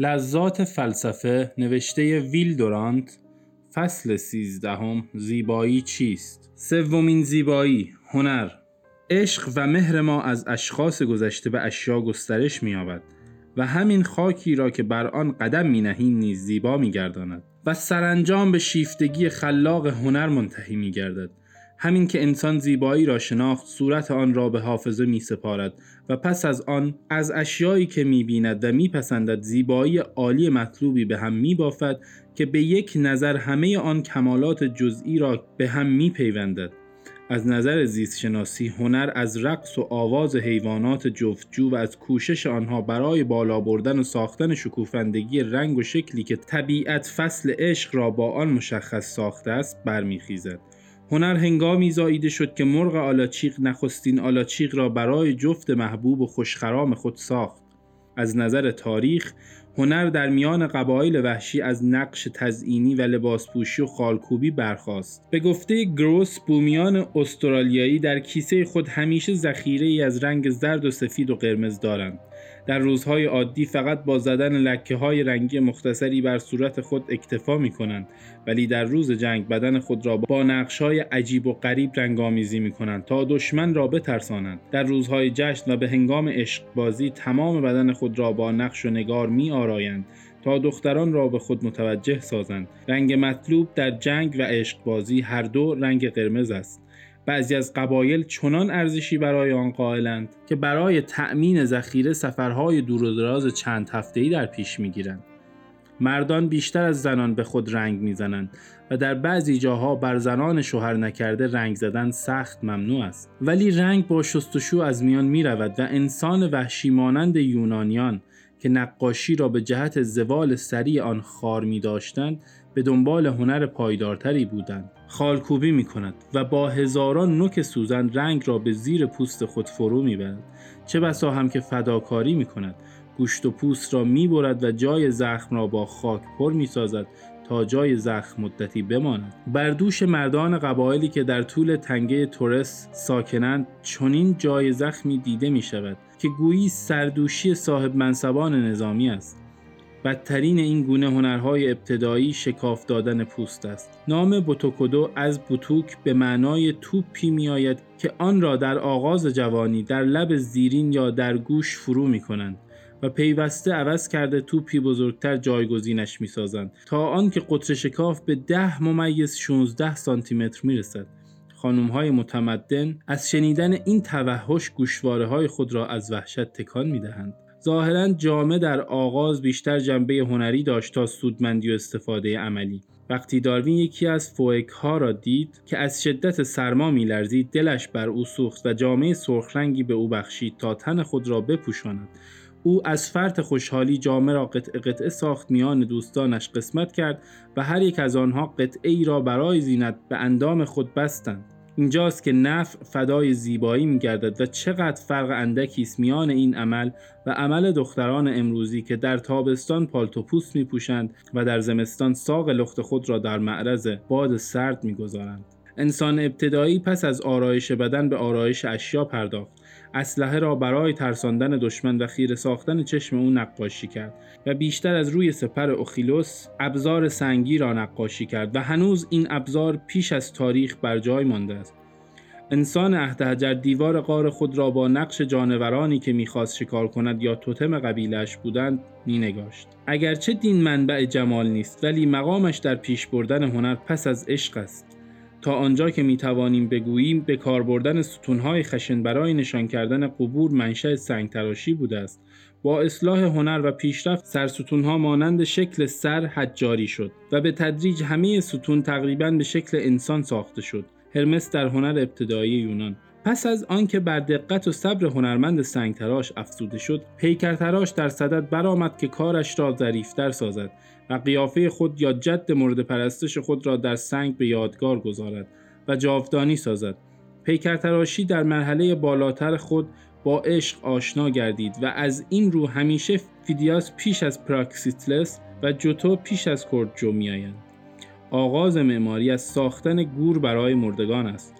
لذات فلسفه نوشته ویل دورانت فصل سیزدهم زیبایی چیست سومین زیبایی هنر عشق و مهر ما از اشخاص گذشته به اشیا گسترش می‌یابد و همین خاکی را که بر آن قدم می نهیم نیز زیبا می گرداند و سرانجام به شیفتگی خلاق هنر منتهی می گردد. همین که انسان زیبایی را شناخت صورت آن را به حافظه می سپارد و پس از آن از اشیایی که می بیند و می پسندد زیبایی عالی مطلوبی به هم می بافد که به یک نظر همه آن کمالات جزئی را به هم می پیوندد. از نظر زیست شناسی هنر از رقص و آواز حیوانات جفتجو و از کوشش آنها برای بالا بردن و ساختن شکوفندگی رنگ و شکلی که طبیعت فصل عشق را با آن مشخص ساخته است برمیخیزد هنر هنگامی زاییده شد که مرغ آلاچیق نخستین آلاچیق را برای جفت محبوب و خوشخرام خود ساخت. از نظر تاریخ هنر در میان قبایل وحشی از نقش تزئینی و لباسپوشی و خالکوبی برخاست. به گفته گروس بومیان استرالیایی در کیسه خود همیشه ذخیره ای از رنگ زرد و سفید و قرمز دارند. در روزهای عادی فقط با زدن لکه های رنگی مختصری بر صورت خود اکتفا می کنند ولی در روز جنگ بدن خود را با نقش های عجیب و غریب رنگامیزی می کنند تا دشمن را بترسانند در روزهای جشن و به هنگام عشق بازی تمام بدن خود را با نقش و نگار می آرایند تا دختران را به خود متوجه سازند. رنگ مطلوب در جنگ و عشق بازی هر دو رنگ قرمز است. بعضی از قبایل چنان ارزشی برای آن قائلند که برای تأمین ذخیره سفرهای دور و دراز چند هفته‌ای در پیش می‌گیرند. مردان بیشتر از زنان به خود رنگ می‌زنند و در بعضی جاها بر زنان شوهر نکرده رنگ زدن سخت ممنوع است. ولی رنگ با شستشو از میان می رود و انسان وحشی مانند یونانیان که نقاشی را به جهت زوال سریع آن خار می داشتند به دنبال هنر پایدارتری بودند خالکوبی می کند و با هزاران نوک سوزن رنگ را به زیر پوست خود فرو می برد. چه بسا هم که فداکاری می کند گوشت و پوست را می برد و جای زخم را با خاک پر می سازد تا جای زخم مدتی بماند بر دوش مردان قبایلی که در طول تنگه تورس ساکنند چنین جای زخمی دیده می شود که گویی سردوشی صاحب منصبان نظامی است بدترین این گونه هنرهای ابتدایی شکاف دادن پوست است. نام بوتوکودو از بوتوک به معنای توپی می آید که آن را در آغاز جوانی در لب زیرین یا در گوش فرو می کنند. و پیوسته عوض کرده توپی بزرگتر جایگزینش می سازند تا آنکه قطر شکاف به ده ممیز 16 سانتی متر می رسد. خانوم های متمدن از شنیدن این توحش گوشواره های خود را از وحشت تکان می دهند. ظاهرا جامعه در آغاز بیشتر جنبه هنری داشت تا سودمندی و استفاده عملی وقتی داروین یکی از فویک ها را دید که از شدت سرما میلرزید دلش بر او سوخت و جامعه سرخرنگی به او بخشید تا تن خود را بپوشاند او از فرط خوشحالی جامعه را قطعه قطعه ساخت میان دوستانش قسمت کرد و هر یک از آنها قطعه ای را برای زینت به اندام خود بستند. اینجاست که نفع فدای زیبایی میگردد و چقدر فرق اندکی است میان این عمل و عمل دختران امروزی که در تابستان پالتوپوست میپوشند و در زمستان ساق لخت خود را در معرض باد سرد می‌گذارند. انسان ابتدایی پس از آرایش بدن به آرایش اشیا پرداخت. اسلحه را برای ترساندن دشمن و خیره ساختن چشم او نقاشی کرد و بیشتر از روی سپر اوخیلوس ابزار سنگی را نقاشی کرد و هنوز این ابزار پیش از تاریخ بر جای مانده است. انسان اهدهجر دیوار غار خود را با نقش جانورانی که می‌خواست شکار کند یا توتم قبیلش بودند مینگاشت. اگرچه دین منبع جمال نیست ولی مقامش در پیش بردن هنر پس از عشق است. تا آنجا که می توانیم بگوییم به کار بردن ستونهای خشن برای نشان کردن قبور منشأ سنگ تراشی بوده است. با اصلاح هنر و پیشرفت سرستونها مانند شکل سر حجاری شد و به تدریج همه ستون تقریبا به شکل انسان ساخته شد. هرمس در هنر ابتدایی یونان. پس از آنکه بر دقت و صبر هنرمند سنگتراش افزوده شد پیکرتراش در صدد برآمد که کارش را ظریفتر سازد و قیافه خود یا جد مورد پرستش خود را در سنگ به یادگار گذارد و جاودانی سازد. پیکرتراشی در مرحله بالاتر خود با عشق آشنا گردید و از این رو همیشه فیدیاس پیش از پراکسیتلس و جوتو پیش از کوررجو میآیند. آغاز معماری از ساختن گور برای مردگان است.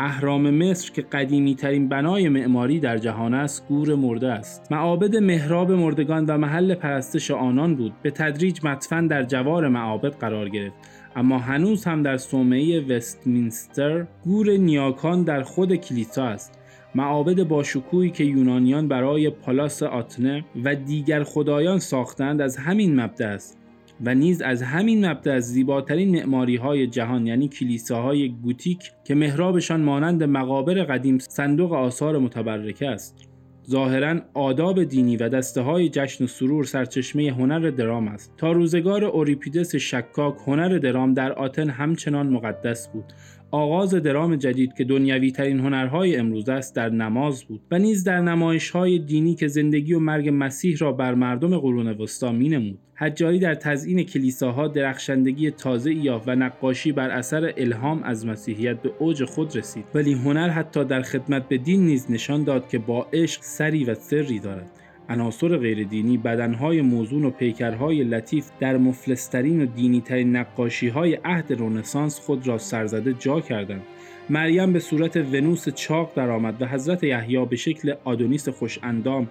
اهرام مصر که قدیمی ترین بنای معماری در جهان است گور مرده است. معابد محراب مردگان و محل پرستش آنان بود. به تدریج مدفن در جوار معابد قرار گرفت. اما هنوز هم در صومعه وستمینستر گور نیاکان در خود کلیسا است. معابد باشکوهی که یونانیان برای پالاس آتنه و دیگر خدایان ساختند از همین مبدع است. و نیز از همین مبدع از زیباترین معماری های جهان یعنی کلیساهای گوتیک که محرابشان مانند مقابر قدیم صندوق آثار متبرکه است. ظاهرا آداب دینی و دسته های جشن و سرور سرچشمه هنر درام است. تا روزگار اوریپیدس شکاک هنر درام در آتن همچنان مقدس بود. آغاز درام جدید که دنیوی ترین هنرهای امروز است در نماز بود و نیز در نمایش های دینی که زندگی و مرگ مسیح را بر مردم قرون وسطا می نمود. حجاری در تزئین کلیساها درخشندگی تازه یافت و نقاشی بر اثر الهام از مسیحیت به اوج خود رسید ولی هنر حتی در خدمت به دین نیز نشان داد که با عشق سری و سری دارد عناصر غیردینی بدنهای موزون و پیکرهای لطیف در مفلسترین و دینیترین نقاشی های عهد رونسانس خود را سرزده جا کردند. مریم به صورت ونوس چاق درآمد و حضرت یحیی به شکل آدونیس خوش اندام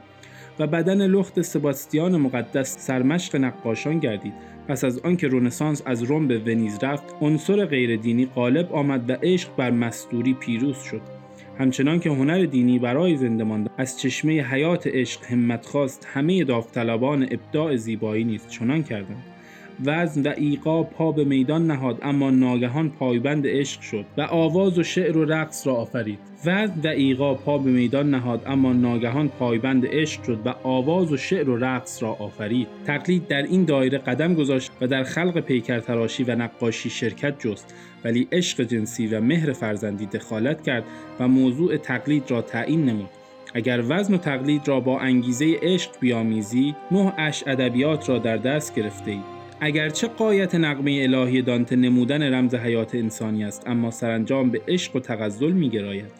و بدن لخت سباستیان مقدس سرمشق نقاشان گردید. پس از آنکه رونسانس از روم به ونیز رفت عنصر غیردینی غالب آمد و عشق بر مستوری پیروز شد. همچنان که هنر دینی برای زنده ماندن از چشمه حیات عشق همت خواست همه داوطلبان ابداع زیبایی نیز چنان کردند. وزن و ایقا پا به میدان نهاد اما ناگهان پایبند عشق شد و آواز و شعر و رقص را آفرید. وزن و ایقا پا به میدان نهاد اما ناگهان پایبند عشق شد و آواز و شعر و رقص را آفرید. تقلید در این دایره قدم گذاشت و در خلق پیکر تراشی و نقاشی شرکت جست ولی عشق جنسی و مهر فرزندی دخالت کرد و موضوع تقلید را تعیین نمود. اگر وزن و تقلید را با انگیزه عشق بیامیزی نه اش ادبیات را در دست گرفته اید اگرچه قایت نقمه الهی دانته نمودن رمز حیات انسانی است اما سرانجام به عشق و تغزل میگراید.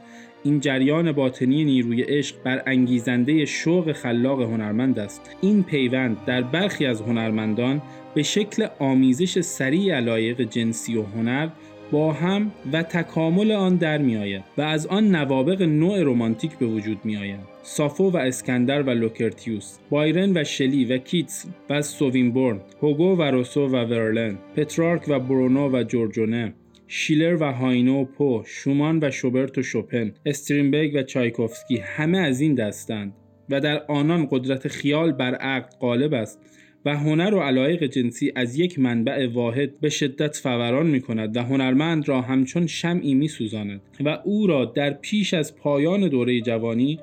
این جریان باطنی نیروی عشق بر انگیزنده شوق خلاق هنرمند است. این پیوند در برخی از هنرمندان به شکل آمیزش سریع علایق جنسی و هنر با هم و تکامل آن در می آید و از آن نوابق نوع رومانتیک به وجود می آید. سافو و اسکندر و لوکرتیوس، بایرن و شلی و کیتس و سووینبورن، هوگو و روسو و ورلن، پترارک و برونو و جورجونه، شیلر و هاینو و پو، شومان و شوبرت و شوپن، استرینبرگ و چایکوفسکی همه از این دستند و در آنان قدرت خیال بر عقل غالب است و هنر و علایق جنسی از یک منبع واحد به شدت فوران می کند و هنرمند را همچون شمعی می سوزاند و او را در پیش از پایان دوره جوانی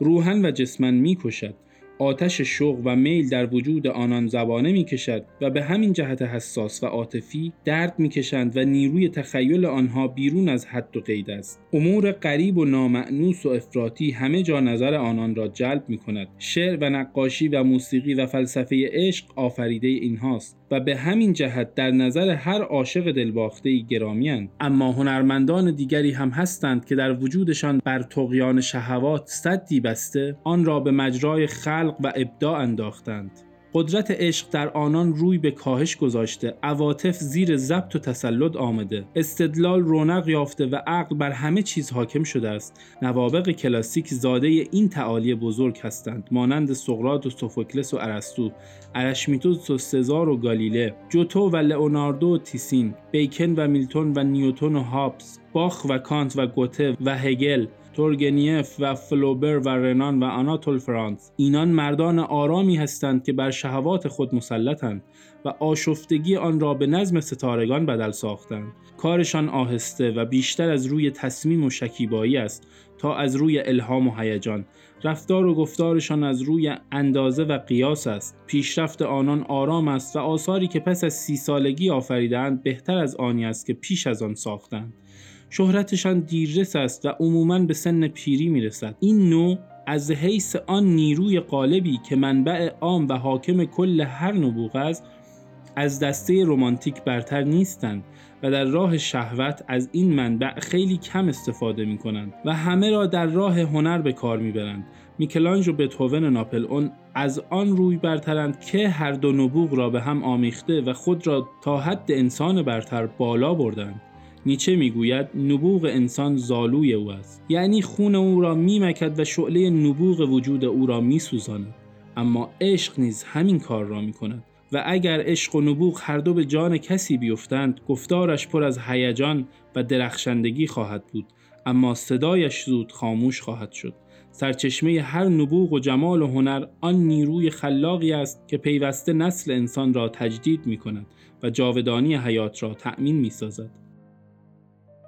روحن و جسمن می کشد آتش شوق و میل در وجود آنان زبانه می کشد و به همین جهت حساس و عاطفی درد می کشند و نیروی تخیل آنها بیرون از حد و قید است. امور غریب و نامعنوس و افراطی همه جا نظر آنان را جلب می کند شعر و نقاشی و موسیقی و فلسفه عشق آفریده اینهاست. و به همین جهت در نظر هر عاشق دلباخته گرامیند اما هنرمندان دیگری هم هستند که در وجودشان بر تقیان شهوات صدی بسته آن را به مجرای خلق و ابداع انداختند. قدرت عشق در آنان روی به کاهش گذاشته عواطف زیر ضبط و تسلط آمده. استدلال رونق یافته و عقل بر همه چیز حاکم شده است. نوابق کلاسیک زاده این تعالی بزرگ هستند مانند سقراط و سوفوکلس و ارسطو ارشمیتوس و سزار و گالیله جوتو و لئوناردو و تیسین بیکن و میلتون و نیوتون و هابس باخ و کانت و گوته و هگل تورگنیف و فلوبر و رنان و آناتول فرانس. اینان مردان آرامی هستند که بر شهوات خود مسلطند و آشفتگی آن را به نظم ستارگان بدل ساختند. کارشان آهسته و بیشتر از روی تصمیم و شکیبایی است تا از روی الهام و هیجان. رفتار و گفتارشان از روی اندازه و قیاس است. پیشرفت آنان آرام است و آثاری که پس از سی سالگی آفریدند بهتر از آنی است که پیش از آن ساختند. شهرتشان دیررس است و عموما به سن پیری می رسد. این نوع از حیث آن نیروی قالبی که منبع عام و حاکم کل هر نبوغ است از دسته رومانتیک برتر نیستند و در راه شهوت از این منبع خیلی کم استفاده می کنند و همه را در راه هنر به کار می برند. میکلانج و بتهوون ناپل اون از آن روی برترند که هر دو نبوغ را به هم آمیخته و خود را تا حد انسان برتر بالا بردند. نیچه می‌گوید نبوغ انسان زالوی او است. یعنی خون او را میمکد و شعله نبوغ وجود او را میسوزاند. اما عشق نیز همین کار را می کند و اگر عشق و نبوغ هر دو به جان کسی بیفتند گفتارش پر از هیجان و درخشندگی خواهد بود. اما صدایش زود خاموش خواهد شد. سرچشمه هر نبوغ و جمال و هنر آن نیروی خلاقی است که پیوسته نسل انسان را تجدید می کند و جاودانی حیات را تأمین می سازد.